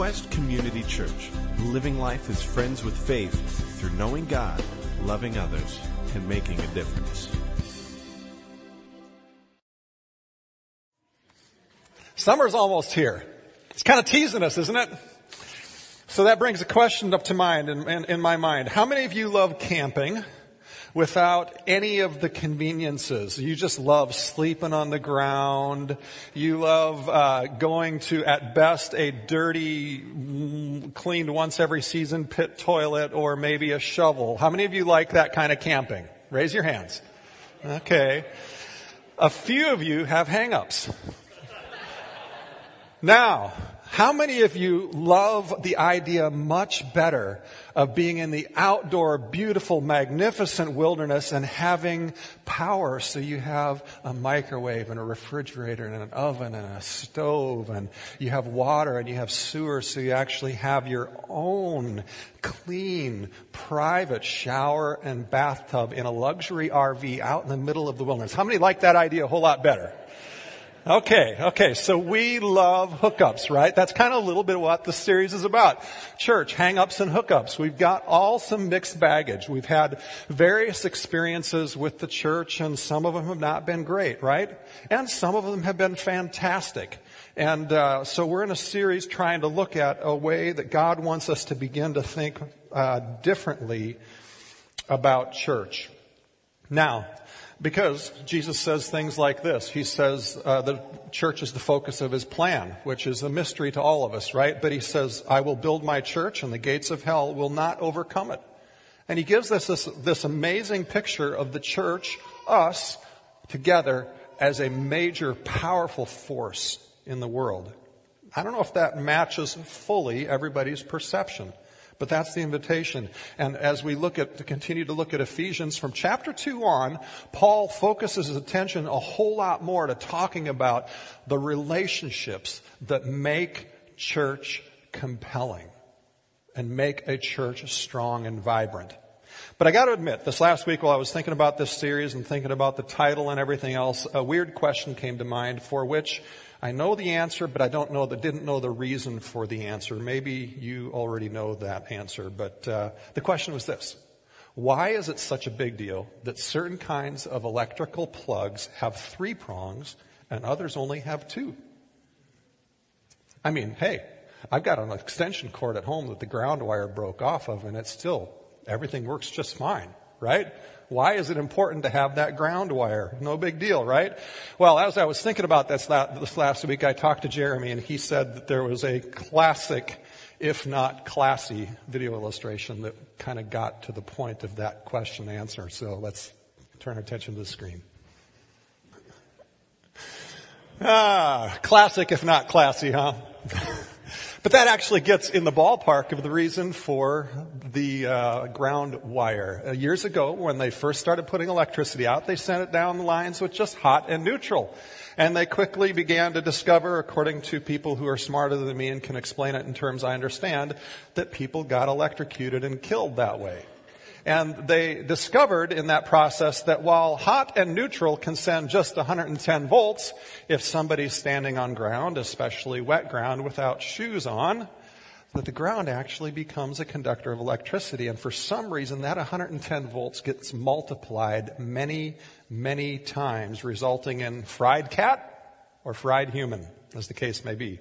Quest Community Church, living life as friends with faith through knowing God, loving others, and making a difference. Summer's almost here. It's kind of teasing us, isn't it? So that brings a question up to mind in, in, in my mind. How many of you love camping? Without any of the conveniences. You just love sleeping on the ground. You love uh, going to, at best, a dirty, mm, cleaned once every season pit toilet or maybe a shovel. How many of you like that kind of camping? Raise your hands. Okay. A few of you have hangups. Now, how many of you love the idea much better of being in the outdoor, beautiful, magnificent wilderness and having power so you have a microwave and a refrigerator and an oven and a stove and you have water and you have sewer so you actually have your own clean, private shower and bathtub in a luxury RV out in the middle of the wilderness? How many like that idea a whole lot better? Okay, okay, so we love hookups, right? That's kind of a little bit of what the series is about. Church, hangups and hookups. We've got all some mixed baggage. We've had various experiences with the church and some of them have not been great, right? And some of them have been fantastic. And uh, so we're in a series trying to look at a way that God wants us to begin to think uh, differently about church. Now, because Jesus says things like this. He says uh, the church is the focus of his plan, which is a mystery to all of us, right? But he says, I will build my church and the gates of hell will not overcome it. And he gives us this, this amazing picture of the church, us, together as a major, powerful force in the world. I don't know if that matches fully everybody's perception. But that's the invitation. And as we look at, to continue to look at Ephesians from chapter 2 on, Paul focuses his attention a whole lot more to talking about the relationships that make church compelling and make a church strong and vibrant. But I gotta admit, this last week while I was thinking about this series and thinking about the title and everything else, a weird question came to mind for which I know the answer, but I don't know the, didn't know the reason for the answer. Maybe you already know that answer, but uh, the question was this. Why is it such a big deal that certain kinds of electrical plugs have three prongs and others only have two? I mean, hey, I've got an extension cord at home that the ground wire broke off of and it's still, everything works just fine, right? Why is it important to have that ground wire? No big deal, right? Well, as I was thinking about this last week, I talked to Jeremy and he said that there was a classic, if not classy, video illustration that kind of got to the point of that question answer. So let's turn our attention to the screen. Ah, classic, if not classy, huh? But that actually gets in the ballpark of the reason for the uh, ground wire. Uh, years ago, when they first started putting electricity out, they sent it down the lines with just hot and neutral. And they quickly began to discover, according to people who are smarter than me and can explain it in terms I understand, that people got electrocuted and killed that way. And they discovered in that process that while hot and neutral can send just 110 volts, if somebody's standing on ground, especially wet ground without shoes on, that the ground actually becomes a conductor of electricity. And for some reason, that 110 volts gets multiplied many, many times, resulting in fried cat or fried human, as the case may be.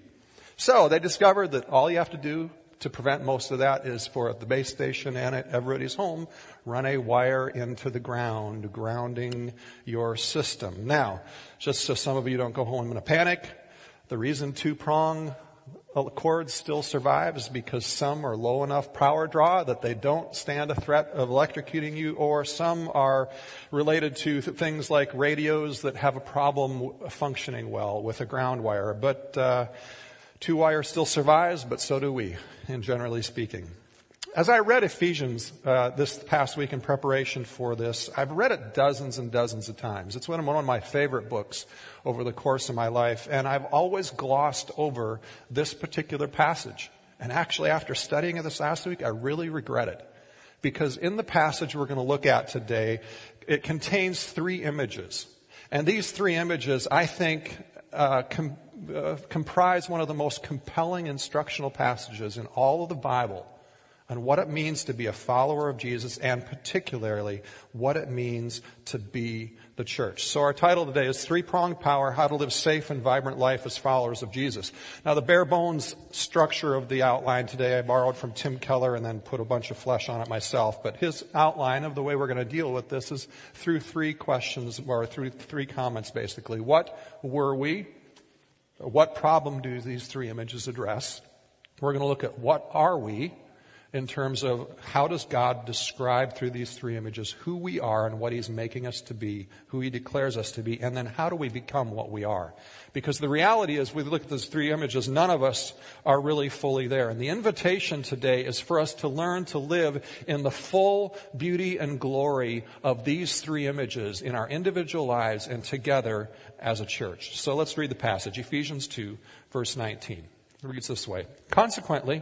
So they discovered that all you have to do to prevent most of that is for at the base station and at everybody's home, run a wire into the ground, grounding your system. Now, just so some of you don't go home in a panic, the reason two prong cord still survives because some are low enough power draw that they don't stand a threat of electrocuting you, or some are related to th- things like radios that have a problem functioning well with a ground wire. But uh, two wire still survives, but so do we and generally speaking. As I read Ephesians uh, this past week in preparation for this, I've read it dozens and dozens of times. It's one of, one of my favorite books over the course of my life, and I've always glossed over this particular passage. And actually, after studying it this last week, I really regret it. Because in the passage we're going to look at today, it contains three images. And these three images, I think, uh, com- uh, comprise one of the most compelling instructional passages in all of the Bible on what it means to be a follower of Jesus and particularly what it means to be the church. So our title today is Three Pronged Power, How to Live Safe and Vibrant Life as Followers of Jesus. Now the bare bones structure of the outline today I borrowed from Tim Keller and then put a bunch of flesh on it myself. But his outline of the way we're going to deal with this is through three questions or through three comments basically. What were we? What problem do these three images address? We're going to look at what are we? In terms of how does God describe through these three images who we are and what He's making us to be, who He declares us to be, and then how do we become what we are? Because the reality is, we look at those three images, none of us are really fully there. And the invitation today is for us to learn to live in the full beauty and glory of these three images in our individual lives and together as a church. So let's read the passage, Ephesians 2, verse 19. It reads this way. Consequently,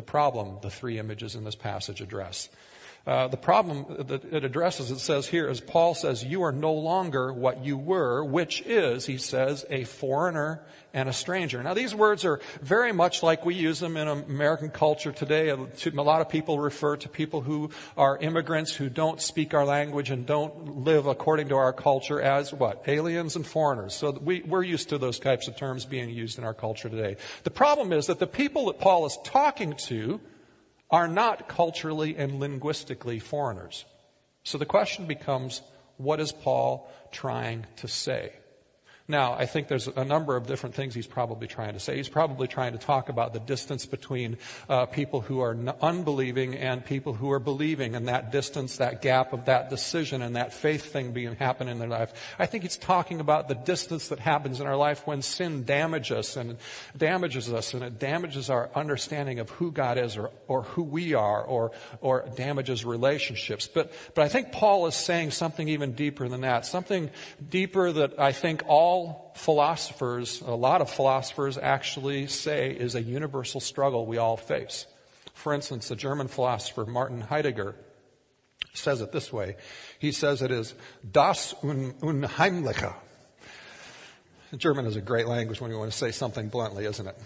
the problem the three images in this passage address. Uh, the problem that it addresses, it says here, is Paul says, You are no longer what you were, which is, he says, a foreigner and a stranger. Now, these words are very much like we use them in American culture today. A lot of people refer to people who are immigrants who don't speak our language and don't live according to our culture as what? Aliens and foreigners. So we, we're used to those types of terms being used in our culture today. The problem is that the people that Paul is talking to are not culturally and linguistically foreigners. So the question becomes, what is Paul trying to say? Now, I think there's a number of different things he's probably trying to say. He's probably trying to talk about the distance between uh, people who are unbelieving and people who are believing, and that distance, that gap of that decision and that faith thing being happen in their life. I think he's talking about the distance that happens in our life when sin damages us and damages us, and it damages our understanding of who God is or, or who we are, or or damages relationships. But but I think Paul is saying something even deeper than that, something deeper that I think all all philosophers, a lot of philosophers actually say is a universal struggle we all face. For instance, the German philosopher Martin Heidegger says it this way. He says it is das Unheimliche. German is a great language when you want to say something bluntly, isn't it?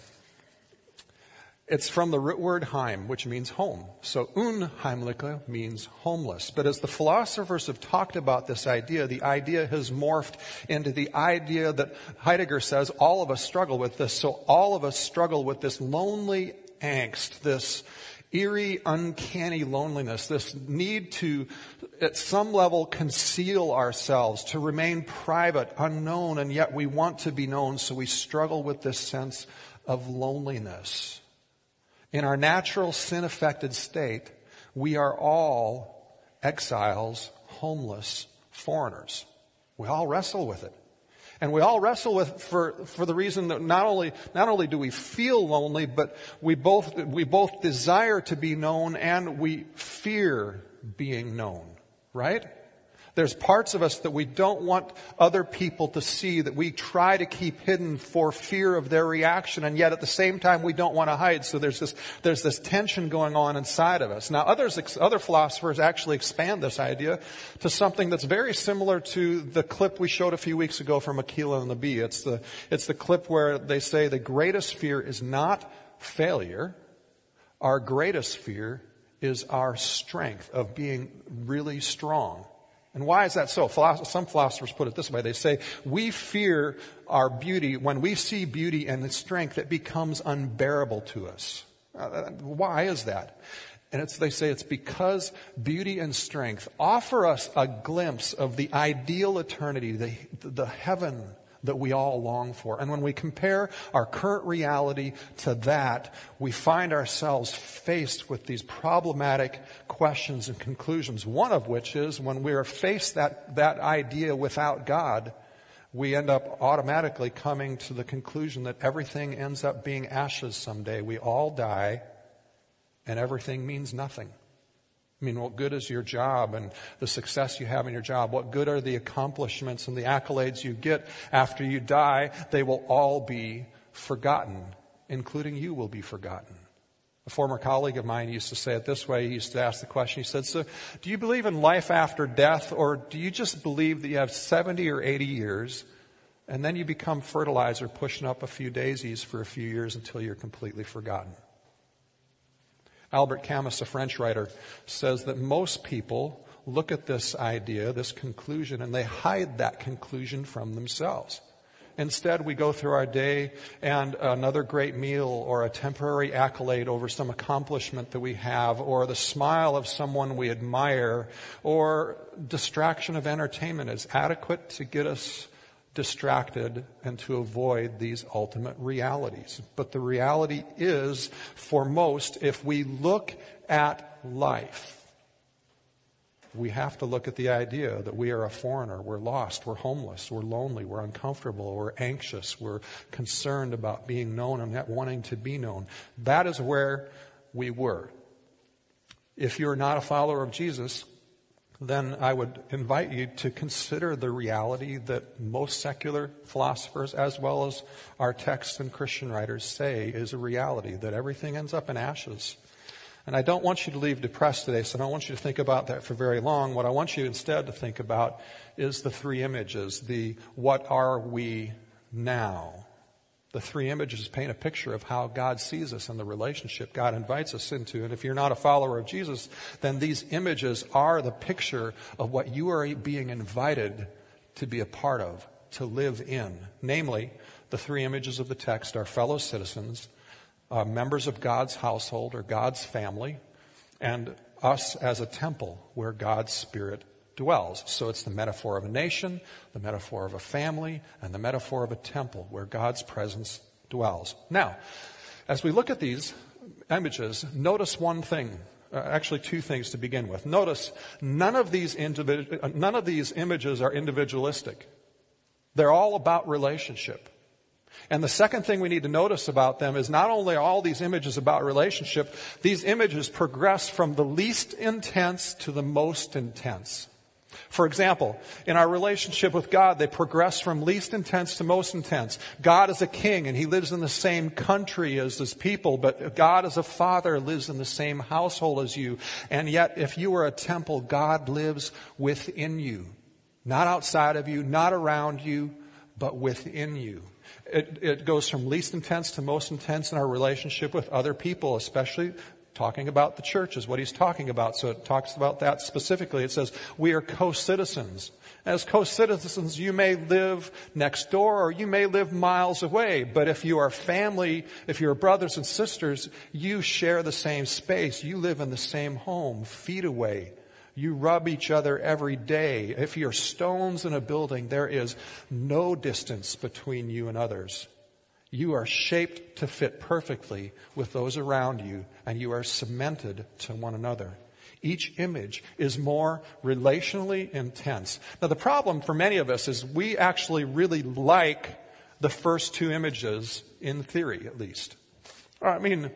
It's from the root word heim, which means home. So unheimliche means homeless. But as the philosophers have talked about this idea, the idea has morphed into the idea that Heidegger says all of us struggle with this. So all of us struggle with this lonely angst, this eerie, uncanny loneliness, this need to, at some level, conceal ourselves, to remain private, unknown, and yet we want to be known, so we struggle with this sense of loneliness. In our natural sin affected state, we are all exiles, homeless, foreigners. We all wrestle with it. And we all wrestle with for, for the reason that not only, not only do we feel lonely, but we both, we both desire to be known and we fear being known. Right? There's parts of us that we don't want other people to see, that we try to keep hidden for fear of their reaction, and yet at the same time we don't want to hide. So there's this, there's this tension going on inside of us. Now others, other philosophers actually expand this idea to something that's very similar to the clip we showed a few weeks ago from Akeelah and the Bee. It's the, it's the clip where they say the greatest fear is not failure. Our greatest fear is our strength of being really strong. And why is that so? Some philosophers put it this way. They say, we fear our beauty. When we see beauty and its strength, it becomes unbearable to us. Uh, why is that? And they say it's because beauty and strength offer us a glimpse of the ideal eternity, the, the heaven that we all long for. And when we compare our current reality to that, we find ourselves faced with these problematic questions and conclusions. One of which is when we are faced that, that idea without God, we end up automatically coming to the conclusion that everything ends up being ashes someday. We all die, and everything means nothing. I mean, what good is your job and the success you have in your job? What good are the accomplishments and the accolades you get after you die? They will all be forgotten, including you will be forgotten. A former colleague of mine used to say it this way. He used to ask the question. He said, So, do you believe in life after death, or do you just believe that you have 70 or 80 years, and then you become fertilizer pushing up a few daisies for a few years until you're completely forgotten? Albert Camus, a French writer, says that most people look at this idea, this conclusion, and they hide that conclusion from themselves. Instead, we go through our day and another great meal or a temporary accolade over some accomplishment that we have or the smile of someone we admire or distraction of entertainment is adequate to get us distracted and to avoid these ultimate realities. But the reality is, for most, if we look at life, we have to look at the idea that we are a foreigner, we're lost, we're homeless, we're lonely, we're uncomfortable, we're anxious, we're concerned about being known and not wanting to be known. That is where we were. If you're not a follower of Jesus, then I would invite you to consider the reality that most secular philosophers, as well as our texts and Christian writers, say is a reality that everything ends up in ashes. And I don't want you to leave depressed today, so I don't want you to think about that for very long. What I want you instead to think about is the three images, the what are we now? The three images paint a picture of how God sees us and the relationship God invites us into. And if you're not a follower of Jesus, then these images are the picture of what you are being invited to be a part of, to live in. Namely, the three images of the text are fellow citizens, uh, members of God's household or God's family, and us as a temple where God's Spirit dwells. So it's the metaphor of a nation, the metaphor of a family, and the metaphor of a temple where God's presence dwells. Now, as we look at these images, notice one thing. Uh, actually, two things to begin with. Notice none of these individ- uh, none of these images are individualistic. They're all about relationship. And the second thing we need to notice about them is not only are all these images about relationship, these images progress from the least intense to the most intense. For example, in our relationship with God, they progress from least intense to most intense. God is a king and he lives in the same country as his people, but God as a father lives in the same household as you. And yet, if you are a temple, God lives within you. Not outside of you, not around you, but within you. It, it goes from least intense to most intense in our relationship with other people, especially talking about the church is what he's talking about. So it talks about that specifically. It says, we are co-citizens. As co-citizens, you may live next door or you may live miles away. But if you are family, if you're brothers and sisters, you share the same space. You live in the same home, feet away. You rub each other every day. If you're stones in a building, there is no distance between you and others. You are shaped to fit perfectly with those around you, and you are cemented to one another. Each image is more relationally intense. Now, the problem for many of us is we actually really like the first two images, in theory at least. I mean,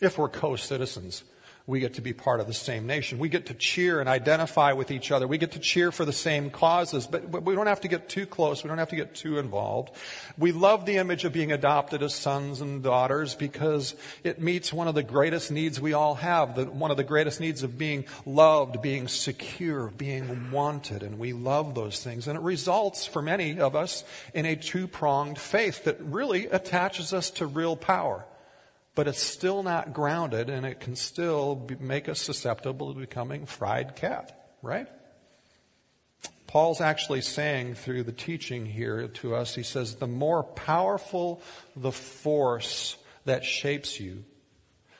if we're co citizens, we get to be part of the same nation. We get to cheer and identify with each other. We get to cheer for the same causes, but, but we don't have to get too close. We don't have to get too involved. We love the image of being adopted as sons and daughters because it meets one of the greatest needs we all have, the, one of the greatest needs of being loved, being secure, being wanted, and we love those things. And it results for many of us in a two-pronged faith that really attaches us to real power but it's still not grounded and it can still be, make us susceptible to becoming fried cat, right? Paul's actually saying through the teaching here to us, he says, the more powerful the force that shapes you,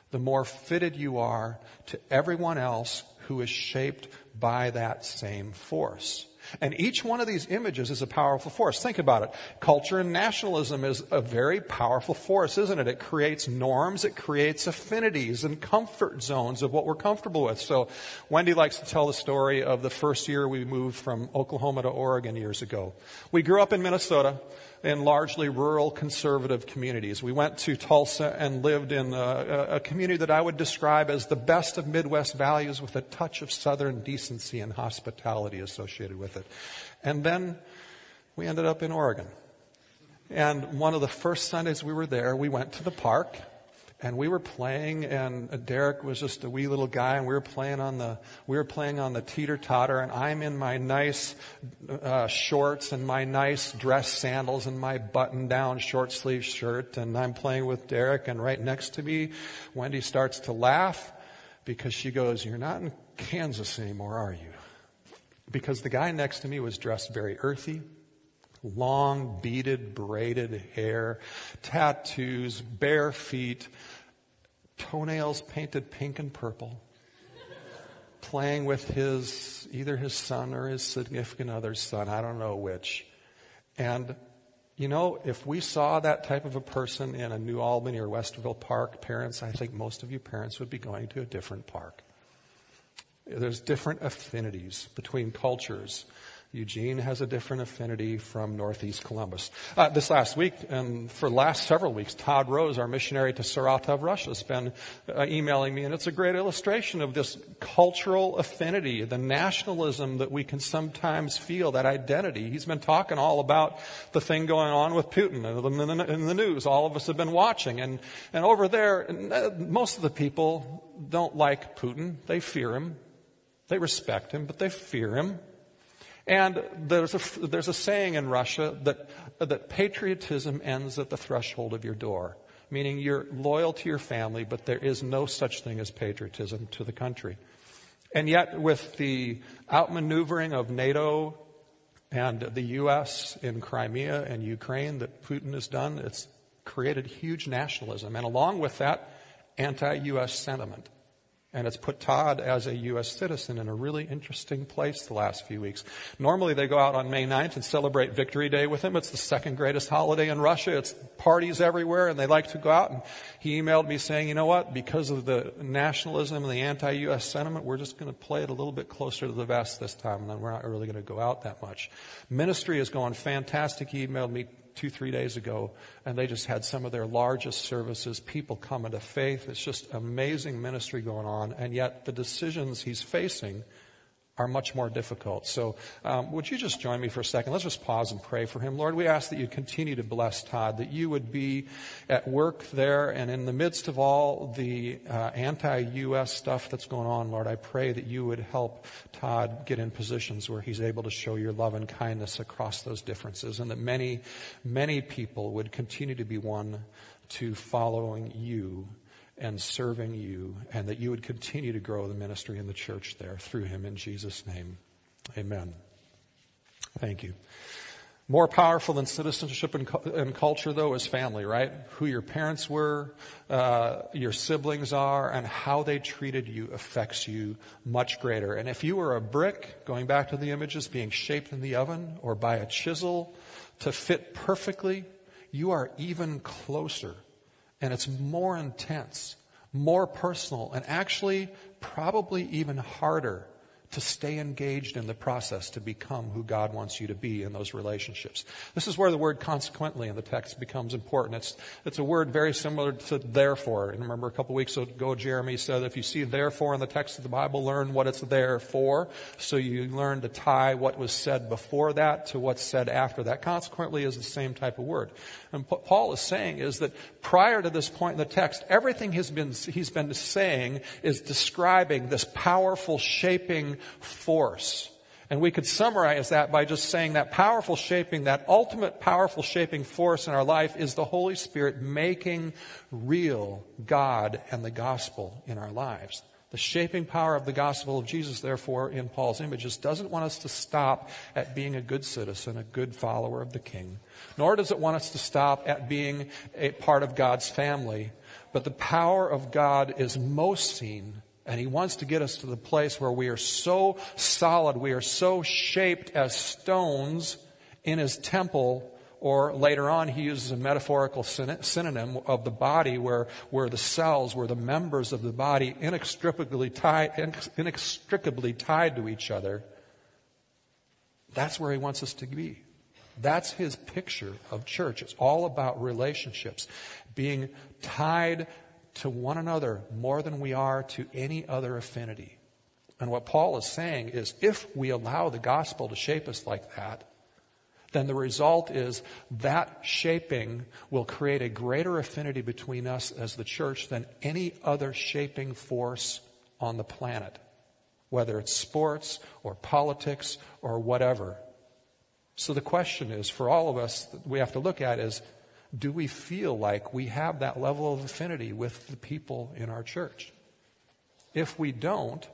the more fitted you are to everyone else who is shaped by that same force. And each one of these images is a powerful force. Think about it. Culture and nationalism is a very powerful force, isn't it? It creates norms, it creates affinities and comfort zones of what we're comfortable with. So Wendy likes to tell the story of the first year we moved from Oklahoma to Oregon years ago. We grew up in Minnesota in largely rural conservative communities. We went to Tulsa and lived in uh, a, a, community that I would describe as the best of Midwest values with a touch of Southern decency and hospitality associated with it. And then we ended up in Oregon. And one of the first Sundays we were there, we went to the park and we were playing and Derek was just a wee little guy and we were playing on the we were playing on the teeter totter and I'm in my nice uh, shorts and my nice dress sandals and my button down short sleeve shirt and I'm playing with Derek and right next to me Wendy starts to laugh because she goes you're not in Kansas anymore are you? Because the guy next to me was dressed very earthy long beaded braided hair tattoos bare feet toenails painted pink and purple, playing with his, either his son or his significant other's son, I don't know which. And, you know, if we saw that type of a person in a New Albany or Westerville park, parents, I think most of you parents would be going to a different park. There's different affinities between cultures. Eugene has a different affinity from Northeast Columbus. Uh, this last week, and for the last several weeks, Todd Rose, our missionary to Saratov, Russia, has been uh, emailing me, and it's a great illustration of this cultural affinity, the nationalism that we can sometimes feel, that identity. He's been talking all about the thing going on with Putin in the, in the news. All of us have been watching, and, and over there, uh, most of the people don't like Putin. They fear him. They respect him, but they fear him. And there's a, there's a saying in Russia that, that patriotism ends at the threshold of your door, meaning you're loyal to your family, but there is no such thing as patriotism to the country. And yet, with the outmaneuvering of NATO and the U.S. in Crimea and Ukraine that Putin has done, it's created huge nationalism. And along with that, anti U.S. sentiment. And it's put Todd as a U.S. citizen in a really interesting place the last few weeks. Normally they go out on May 9th and celebrate Victory Day with him. It's the second greatest holiday in Russia. It's parties everywhere and they like to go out. And he emailed me saying, you know what, because of the nationalism and the anti-U.S. sentiment, we're just going to play it a little bit closer to the vest this time and then we're not really going to go out that much. Ministry is going fantastic. He emailed me two, three days ago, and they just had some of their largest services, people coming to faith. It's just amazing ministry going on, and yet the decisions he's facing are much more difficult. So, um, would you just join me for a second? Let's just pause and pray for him. Lord, we ask that you continue to bless Todd, that you would be at work there, and in the midst of all the uh, anti U.S. stuff that's going on, Lord, I pray that you would help Todd get in positions where he's able to show your love and kindness across those differences, and that many, many people would continue to be won to following you and serving you, and that you would continue to grow the ministry in the church there through him in Jesus' name. Amen. Thank you. More powerful than citizenship and, and, culture, though, is family, right? Who your parents were, uh, your siblings are, and how they treated you affects you much greater. And if you were a brick, going back to the images, being shaped in the oven or by a chisel to fit perfectly, you are even closer and it's more intense, more personal, and actually probably even harder to stay engaged in the process to become who God wants you to be in those relationships. This is where the word consequently in the text becomes important. It's, it's a word very similar to therefore. And remember a couple weeks ago, Jeremy said if you see therefore in the text of the Bible, learn what it's there for. So you learn to tie what was said before that to what's said after that. Consequently is the same type of word. And what Paul is saying is that prior to this point in the text, everything he's been, he's been saying is describing this powerful shaping force. And we could summarize that by just saying that powerful shaping, that ultimate powerful shaping force in our life is the Holy Spirit making real God and the gospel in our lives. The shaping power of the gospel of Jesus, therefore, in Paul's images, doesn't want us to stop at being a good citizen, a good follower of the king, nor does it want us to stop at being a part of God's family. But the power of God is most seen And he wants to get us to the place where we are so solid, we are so shaped as stones in his temple or later on, he uses a metaphorical synonym of the body where, where the cells, where the members of the body inextricably tied, inextricably tied to each other. That's where he wants us to be. That's his picture of church. It's all about relationships, being tied to one another more than we are to any other affinity. And what Paul is saying is if we allow the gospel to shape us like that, then the result is that shaping will create a greater affinity between us as the church than any other shaping force on the planet, whether it's sports or politics or whatever. So the question is for all of us that we have to look at is do we feel like we have that level of affinity with the people in our church? If we don't,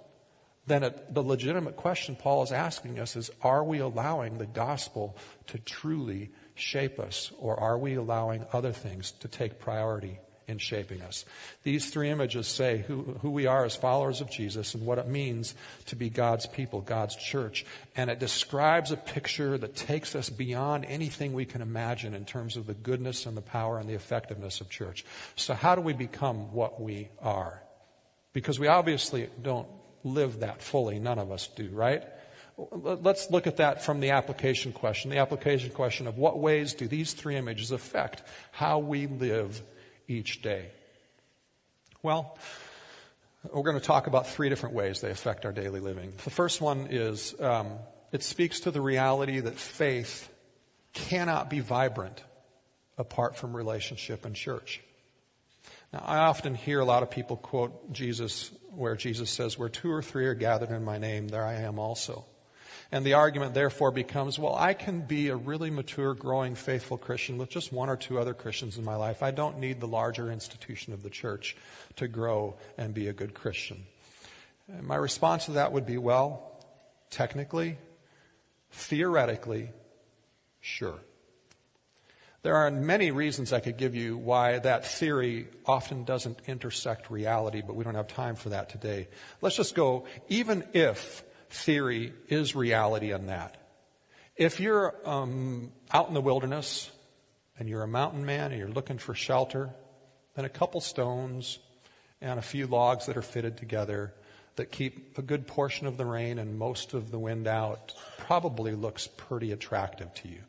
then it, the legitimate question Paul is asking us is are we allowing the gospel to truly shape us, or are we allowing other things to take priority in shaping us? These three images say who, who we are as followers of Jesus and what it means to be God's people, God's church. And it describes a picture that takes us beyond anything we can imagine in terms of the goodness and the power and the effectiveness of church. So, how do we become what we are? Because we obviously don't live that fully. None of us do, right? Let's look at that from the application question. The application question of what ways do these three images affect how we live each day? Well, we're going to talk about three different ways they affect our daily living. The first one is um, it speaks to the reality that faith cannot be vibrant apart from relationship and church. Now, I often hear a lot of people quote Jesus, where Jesus says, Where two or three are gathered in my name, there I am also. And the argument therefore becomes, well, I can be a really mature, growing, faithful Christian with just one or two other Christians in my life. I don't need the larger institution of the church to grow and be a good Christian. And my response to that would be, well, technically, theoretically, sure. There are many reasons I could give you why that theory often doesn't intersect reality, but we don't have time for that today. Let's just go, even if theory is reality in that. If you're um, out in the wilderness and you're a mountain man and you're looking for shelter, then a couple stones and a few logs that are fitted together that keep a good portion of the rain and most of the wind out probably looks pretty attractive to you.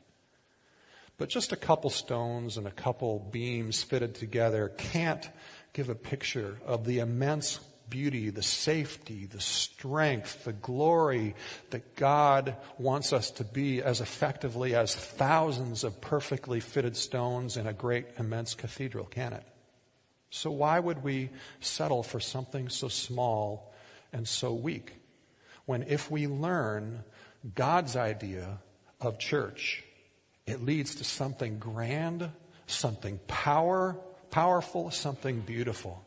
But just a couple stones and a couple beams fitted together can't give a picture of the immense beauty, the safety, the strength, the glory that God wants us to be as effectively as thousands of perfectly fitted stones in a great, immense cathedral, can it? So why would we settle for something so small and so weak? When if we learn God's idea of church, it leads to something grand, something power, powerful, something beautiful.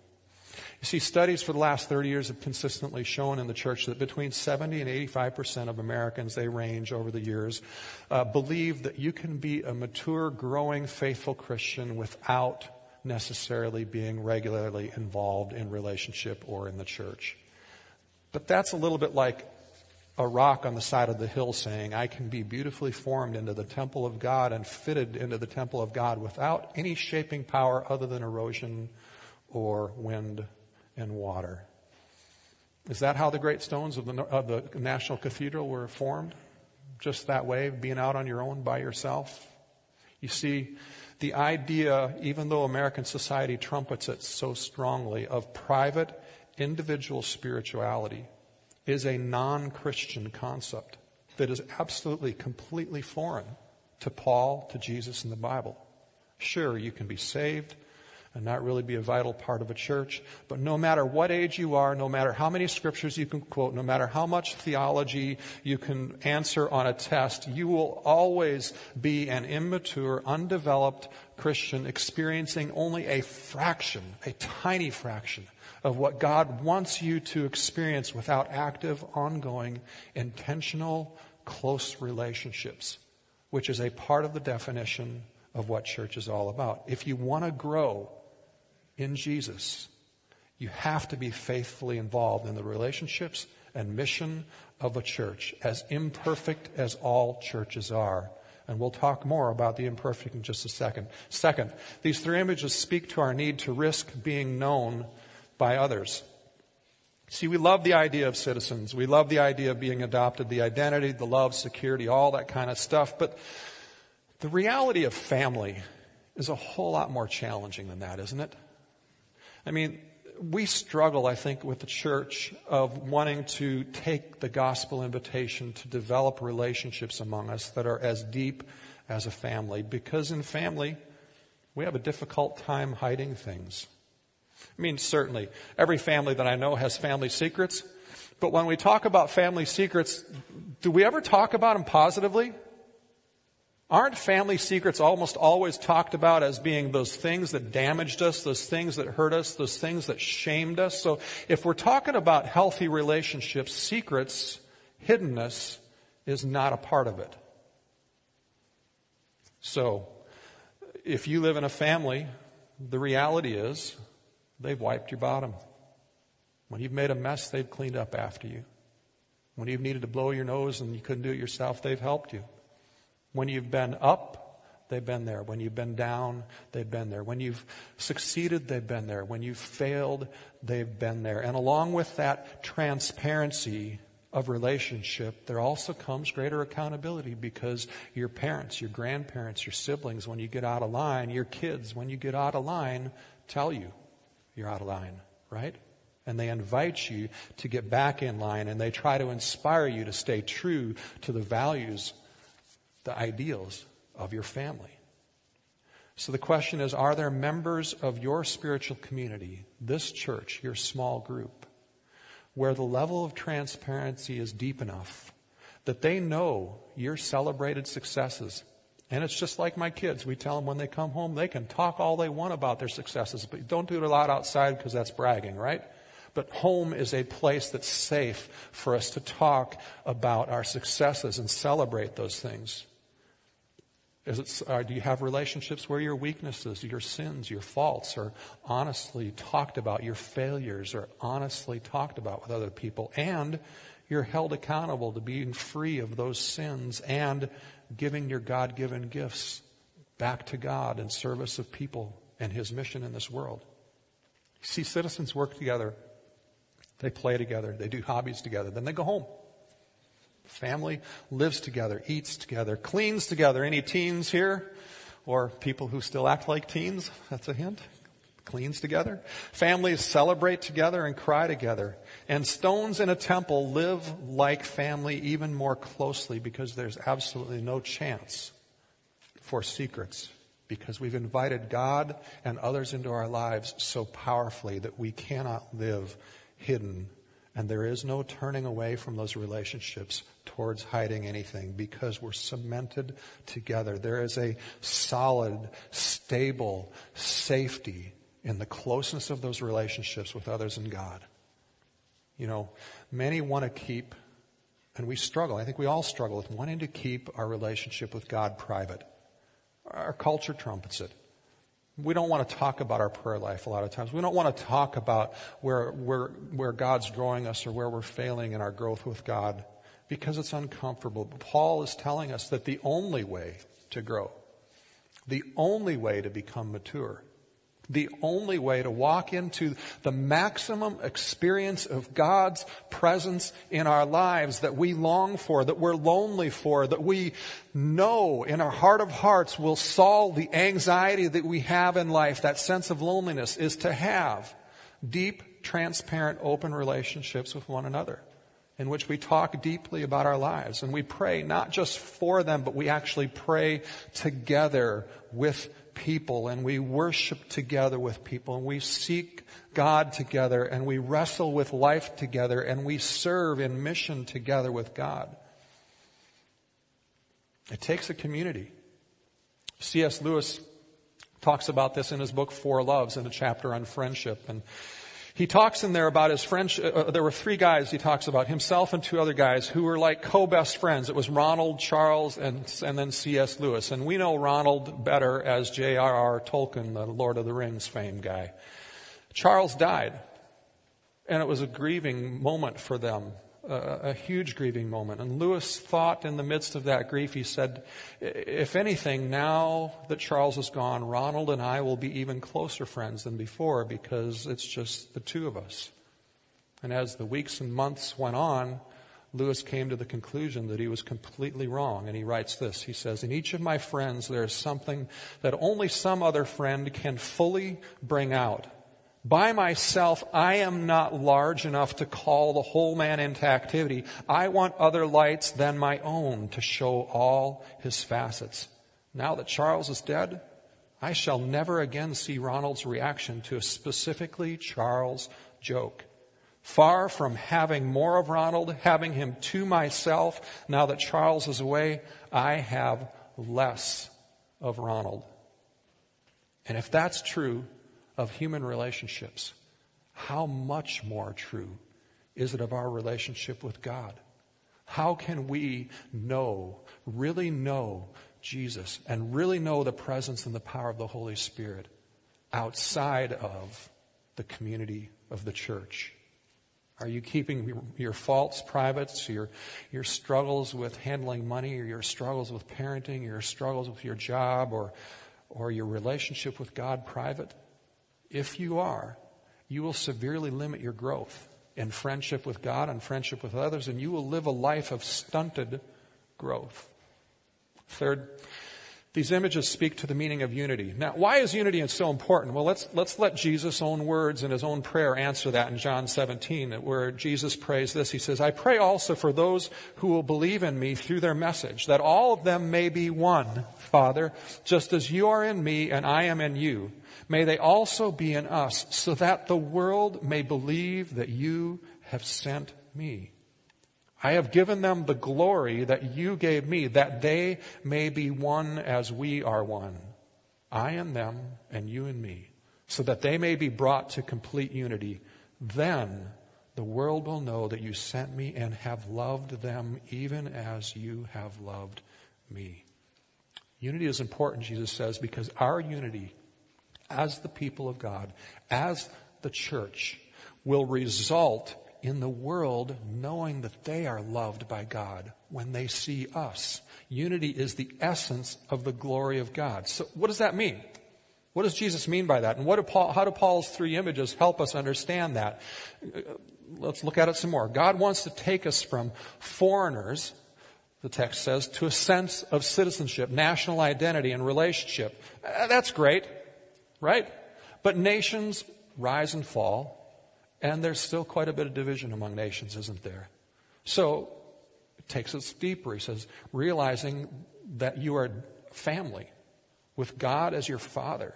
You see, studies for the last 30 years have consistently shown in the church that between 70 and 85% of Americans, they range over the years, uh, believe that you can be a mature, growing, faithful Christian without necessarily being regularly involved in relationship or in the church. But that's a little bit like a rock on the side of the hill saying, I can be beautifully formed into the temple of God and fitted into the temple of God without any shaping power other than erosion or wind and water. Is that how the great stones of the, of the National Cathedral were formed? Just that way, being out on your own by yourself? You see, the idea, even though American society trumpets it so strongly, of private individual spirituality is a non Christian concept that is absolutely, completely foreign to Paul, to Jesus, and the Bible. Sure, you can be saved and not really be a vital part of a church, but no matter what age you are, no matter how many scriptures you can quote, no matter how much theology you can answer on a test, you will always be an immature, undeveloped Christian experiencing only a fraction, a tiny fraction of what God wants you to experience without active, ongoing, intentional, close relationships, which is a part of the definition of what church is all about. If you want to grow in Jesus, You have to be faithfully involved in the relationships and mission of a church, as imperfect as all churches are. And we'll talk more about the imperfect in just a second. Second, these three images speak to our need to risk being known by others. See, we love the idea of citizens. We love the idea of being adopted, the identity, the love, security, all that kind of stuff. But the reality of family is a whole lot more challenging than that, isn't it? I mean, we struggle, I think, with the church of wanting to take the gospel invitation to develop relationships among us that are as deep as a family, because in family, we have a difficult time hiding things. I mean, certainly, every family that I know has family secrets, but when we talk about family secrets, do we ever talk about them positively? Aren't family secrets almost always talked about as being those things that damaged us, those things that hurt us, those things that shamed us? So if we're talking about healthy relationships, secrets, hiddenness is not a part of it. So if you live in a family, the reality is they've wiped your bottom. When you've made a mess, they've cleaned up after you. When you've needed to blow your nose and you couldn't do it yourself, they've helped you. When you've been up, they've been there. When you've been down, they've been there. When you've succeeded, they've been there. When you've failed, they've been there. And along with that transparency of relationship, there also comes greater accountability because your parents, your grandparents, your siblings, when you get out of line, your kids, when you get out of line, tell you you're out of line, right? And they invite you to get back in line and they try to inspire you to stay true to the values the ideals of your family. So the question is Are there members of your spiritual community, this church, your small group, where the level of transparency is deep enough that they know your celebrated successes? And it's just like my kids. We tell them when they come home, they can talk all they want about their successes, but don't do it a lot outside because that's bragging, right? But home is a place that's safe for us to talk about our successes and celebrate those things. It, uh, do you have relationships where your weaknesses, your sins, your faults are honestly talked about, your failures are honestly talked about with other people, and you're held accountable to being free of those sins and giving your God given gifts back to God in service of people and His mission in this world? You See, citizens work together, they play together, they do hobbies together, then they go home. Family lives together, eats together, cleans together. Any teens here? Or people who still act like teens? That's a hint. Cleans together. Families celebrate together and cry together. And stones in a temple live like family even more closely because there's absolutely no chance for secrets because we've invited God and others into our lives so powerfully that we cannot live hidden and there is no turning away from those relationships towards hiding anything because we're cemented together. There is a solid, stable safety in the closeness of those relationships with others and God. You know, many want to keep, and we struggle, I think we all struggle with wanting to keep our relationship with God private. Our culture trumpets it. We don't want to talk about our prayer life a lot of times. We don't want to talk about where, where, where God's drawing us or where we're failing in our growth with God because it's uncomfortable. But Paul is telling us that the only way to grow, the only way to become mature, the only way to walk into the maximum experience of God's presence in our lives that we long for, that we're lonely for, that we know in our heart of hearts will solve the anxiety that we have in life, that sense of loneliness, is to have deep, transparent, open relationships with one another in which we talk deeply about our lives. And we pray not just for them, but we actually pray together with people and we worship together with people and we seek God together and we wrestle with life together and we serve in mission together with God. It takes a community. C.S. Lewis talks about this in his book Four Loves in a chapter on friendship and he talks in there about his friends. Uh, uh, there were three guys he talks about, himself and two other guys who were like co-best friends. It was Ronald, Charles, and, and then C.S. Lewis. And we know Ronald better as J.R.R. Tolkien, the Lord of the Rings fame guy. Charles died And it was a grieving moment for them, a, huge grieving moment. And Lewis thought in the midst of that grief, he said, if anything, now that Charles is gone, Ronald and I will be even closer friends than before because it's just the two of us. And as the weeks and months went on, Lewis came to the conclusion that he was completely wrong. And he writes this He says, In each of my friends, there is something that only some other friend can fully bring out. By myself, I am not large enough to call the whole man into activity. I want other lights than my own to show all his facets. Now that Charles is dead, I shall never again see Ronald's reaction to a specifically Charles joke. Far from having more of Ronald, having him to myself, now that Charles is away, I have less of Ronald. And if that's true of human relationships, how much more true is it of our relationship with God? How can we know, really know Jesus and really know the presence and the power of the Holy Spirit outside of the community of the church? Are you keeping your faults private, your, your struggles with handling money, or your struggles with parenting, your struggles with your job, or, or your relationship with God private? If you are, you will severely limit your growth in friendship with God and friendship with others, and you will live a life of stunted growth. Third, these images speak to the meaning of unity. Now, why is unity so important? Well, let's, let's let Jesus' own words and his own prayer answer that in John 17, where Jesus prays this. He says, I pray also for those who will believe in me through their message, that all of them may be one, Father, just as you are in me and I am in you. May they also be in us, so that the world may believe that you have sent me. I have given them the glory that you gave me, that they may be one as we are one. I and them, and you and me, so that they may be brought to complete unity. Then the world will know that you sent me and have loved them even as you have loved me. Unity is important, Jesus says, because our unity as the people of God, as the church, will result in the world knowing that they are loved by God when they see us. Unity is the essence of the glory of God. So, what does that mean? What does Jesus mean by that? And do Paul, how do Paul's three images help us understand that? Let's look at it some more. God wants to take us from foreigners, the text says, to a sense of citizenship, national identity, and relationship. Uh, that's great, right? But nations rise and fall. And there's still quite a bit of division among nations, isn't there? So it takes us deeper. He says, realizing that you are family with God as your father.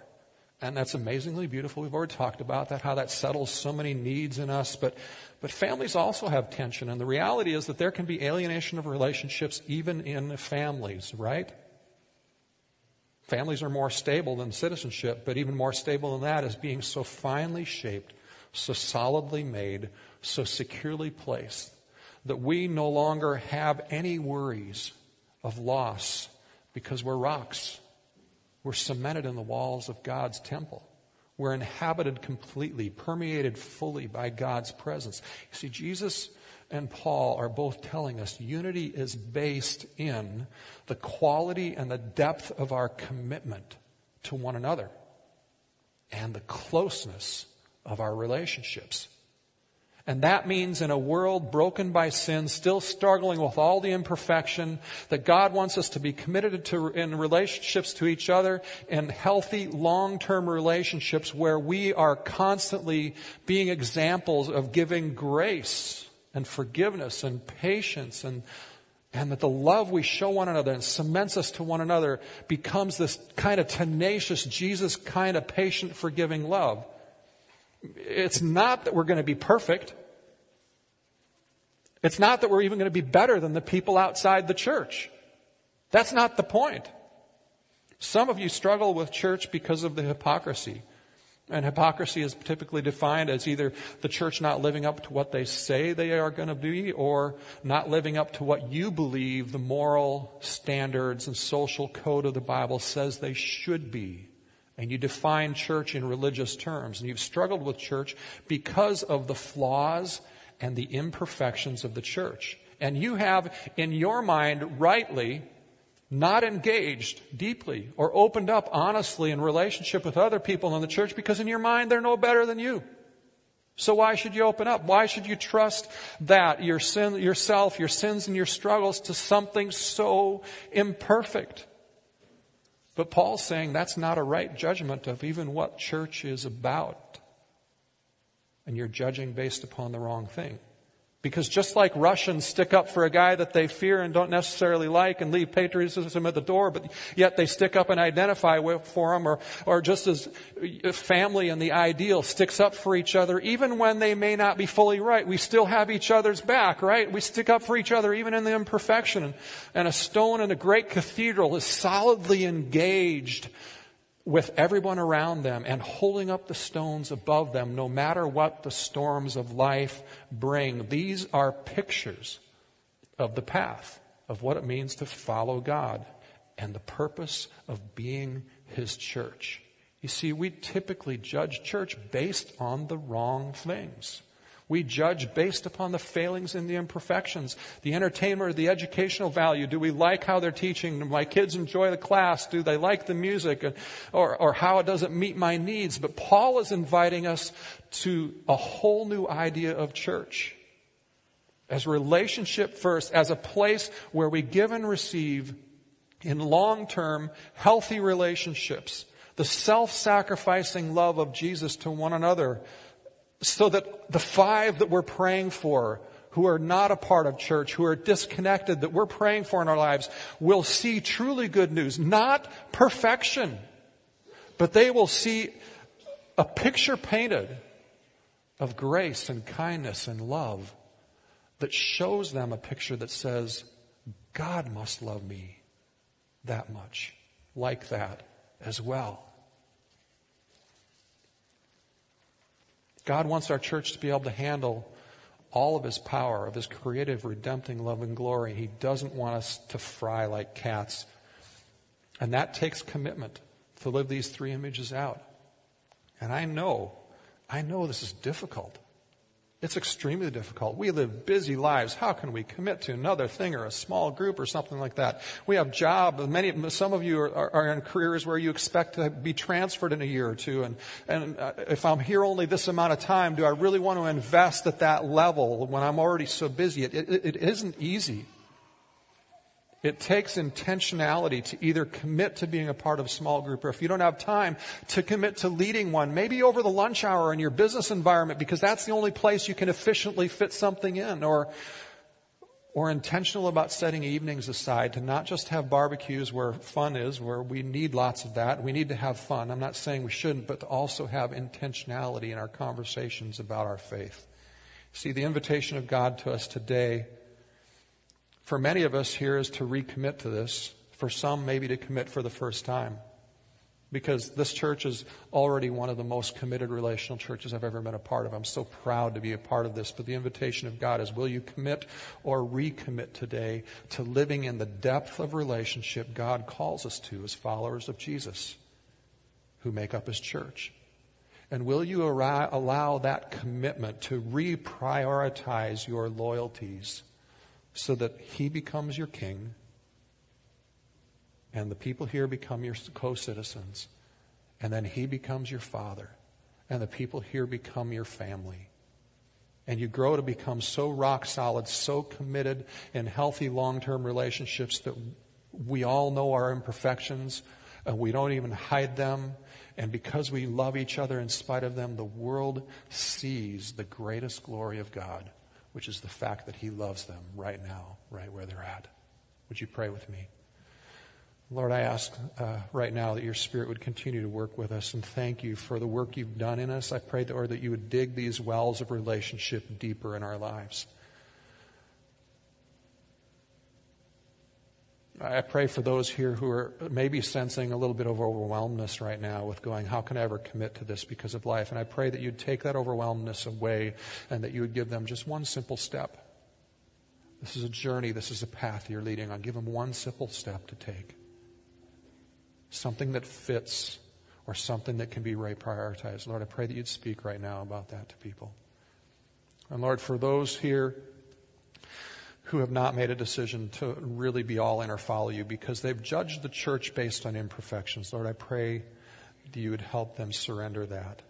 And that's amazingly beautiful. We've already talked about that, how that settles so many needs in us. But, but families also have tension. And the reality is that there can be alienation of relationships even in families, right? Families are more stable than citizenship, but even more stable than that is being so finely shaped so solidly made, so securely placed, that we no longer have any worries of loss because we're rocks. We're cemented in the walls of God's temple. We're inhabited completely, permeated fully by God's presence. You see, Jesus and Paul are both telling us unity is based in the quality and the depth of our commitment to one another and the closeness of our relationships. And that means in a world broken by sin, still struggling with all the imperfection, that God wants us to be committed to in relationships to each other in healthy, long-term relationships where we are constantly being examples of giving grace and forgiveness and patience and and that the love we show one another and cements us to one another becomes this kind of tenacious, Jesus kind of patient, forgiving love. It's not that we're going to be perfect. It's not that we're even going to be better than the people outside the church. That's not the point. Some of you struggle with church because of the hypocrisy. And hypocrisy is typically defined as either the church not living up to what they say they are going to be or not living up to what you believe the moral standards and social code of the Bible says they should be and you define church in religious terms, and you've struggled with church because of the flaws and the imperfections of the church. And you have, in your mind, rightly, not engaged deeply or opened up honestly in relationship with other people in the church because in your mind they're no better than you. So why should you open up? Why should you trust that, your sin, yourself, your sins and your struggles to something so imperfect? But Paul's saying that's not a right judgment of even what church is about. And you're judging based upon the wrong thing. Because just like Russians stick up for a guy that they fear and don't necessarily like and leave patriotism at the door, but yet they stick up and identify with, for him, or, or just as family and the ideal sticks up for each other, even when they may not be fully right, we still have each other's back, right? We stick up for each other even in the imperfection. And, and a stone in a great cathedral is solidly engaged with everyone around them and holding up the stones above them no matter what the storms of life bring. These are pictures of the path of what it means to follow God and the purpose of being His church. You see, we typically judge church based on the wrong things. We judge based upon the failings and the imperfections, the entertainment the educational value. Do we like how they're teaching? Do my kids enjoy the class? Do they like the music? Or, or how does it meet my needs? But Paul is inviting us to a whole new idea of church. As relationship first, as a place where we give and receive in long-term, healthy relationships. The self-sacrificing love of Jesus to one another so that the five that we're praying for who are not a part of church, who are disconnected, that we're praying for in our lives, will see truly good news. Not perfection, but they will see a picture painted of grace and kindness and love that shows them a picture that says, God must love me that much, like that as well. God wants our church to be able to handle all of his power, of his creative, redempting love and glory. He doesn't want us to fry like cats. And that takes commitment to live these three images out. And I know, I know this is difficult. It's extremely difficult. We live busy lives. How can we commit to another thing or a small group or something like that? We have jobs. Many, some of you are, are, in careers where you expect to be transferred in a year or two. And, and uh, if I'm here only this amount of time, do I really want to invest at that level when I'm already so busy? it, it, it isn't easy. It takes intentionality to either commit to being a part of a small group or if you don't have time to commit to leading one, maybe over the lunch hour in your business environment because that's the only place you can efficiently fit something in or or intentional about setting evenings aside to not just have barbecues where fun is, where we need lots of that. We need to have fun. I'm not saying we shouldn't, but to also have intentionality in our conversations about our faith. See, the invitation of God to us today for many of us here is to recommit to this. For some, maybe to commit for the first time. Because this church is already one of the most committed relational churches I've ever been a part of. I'm so proud to be a part of this. But the invitation of God is will you commit or recommit today to living in the depth of relationship God calls us to as followers of Jesus who make up his church? And will you allow that commitment to reprioritize your loyalties so that he becomes your king and the people here become your co citizens, and then he becomes your father, and the people here become your family. And you grow to become so rock solid, so committed in healthy long term relationships that we all know our imperfections, and we don't even hide them. And because we love each other in spite of them, the world sees the greatest glory of God which is the fact that He loves them right now, right where they're at. Would you pray with me? Lord, I ask uh, right now that your Spirit would continue to work with us and thank you for the work you've done in us. I pray, Lord, that you would dig these wells of relationship deeper in our lives. I pray for those here who are maybe sensing a little bit of overwhelmness right now with going, how can I ever commit to this because of life? And I pray that you'd take that overwhelmness away and that you would give them just one simple step. This is a journey. This is a path you're leading on. Give them one simple step to take. Something that fits or something that can be prioritized. Lord, I pray that you'd speak right now about that to people. And Lord, for those here who have not made a decision to really be all in or follow you because they've judged the church based on imperfections, Lord, I pray that you would help them surrender that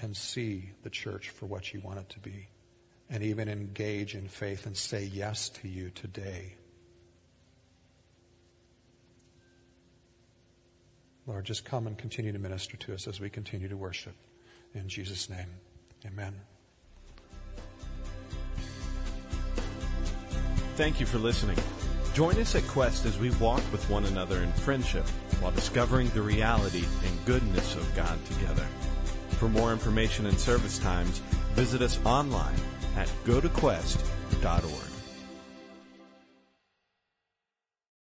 and see the church for what you want it to be and even engage in faith and say yes to you today. Lord, just come and continue to minister to us as we continue to worship. In Jesus' name, amen. Thank you for listening. Join us at Quest as we walk with one another in friendship while discovering the reality and goodness of God together. For more information and service times, visit us online at gotoquest.org.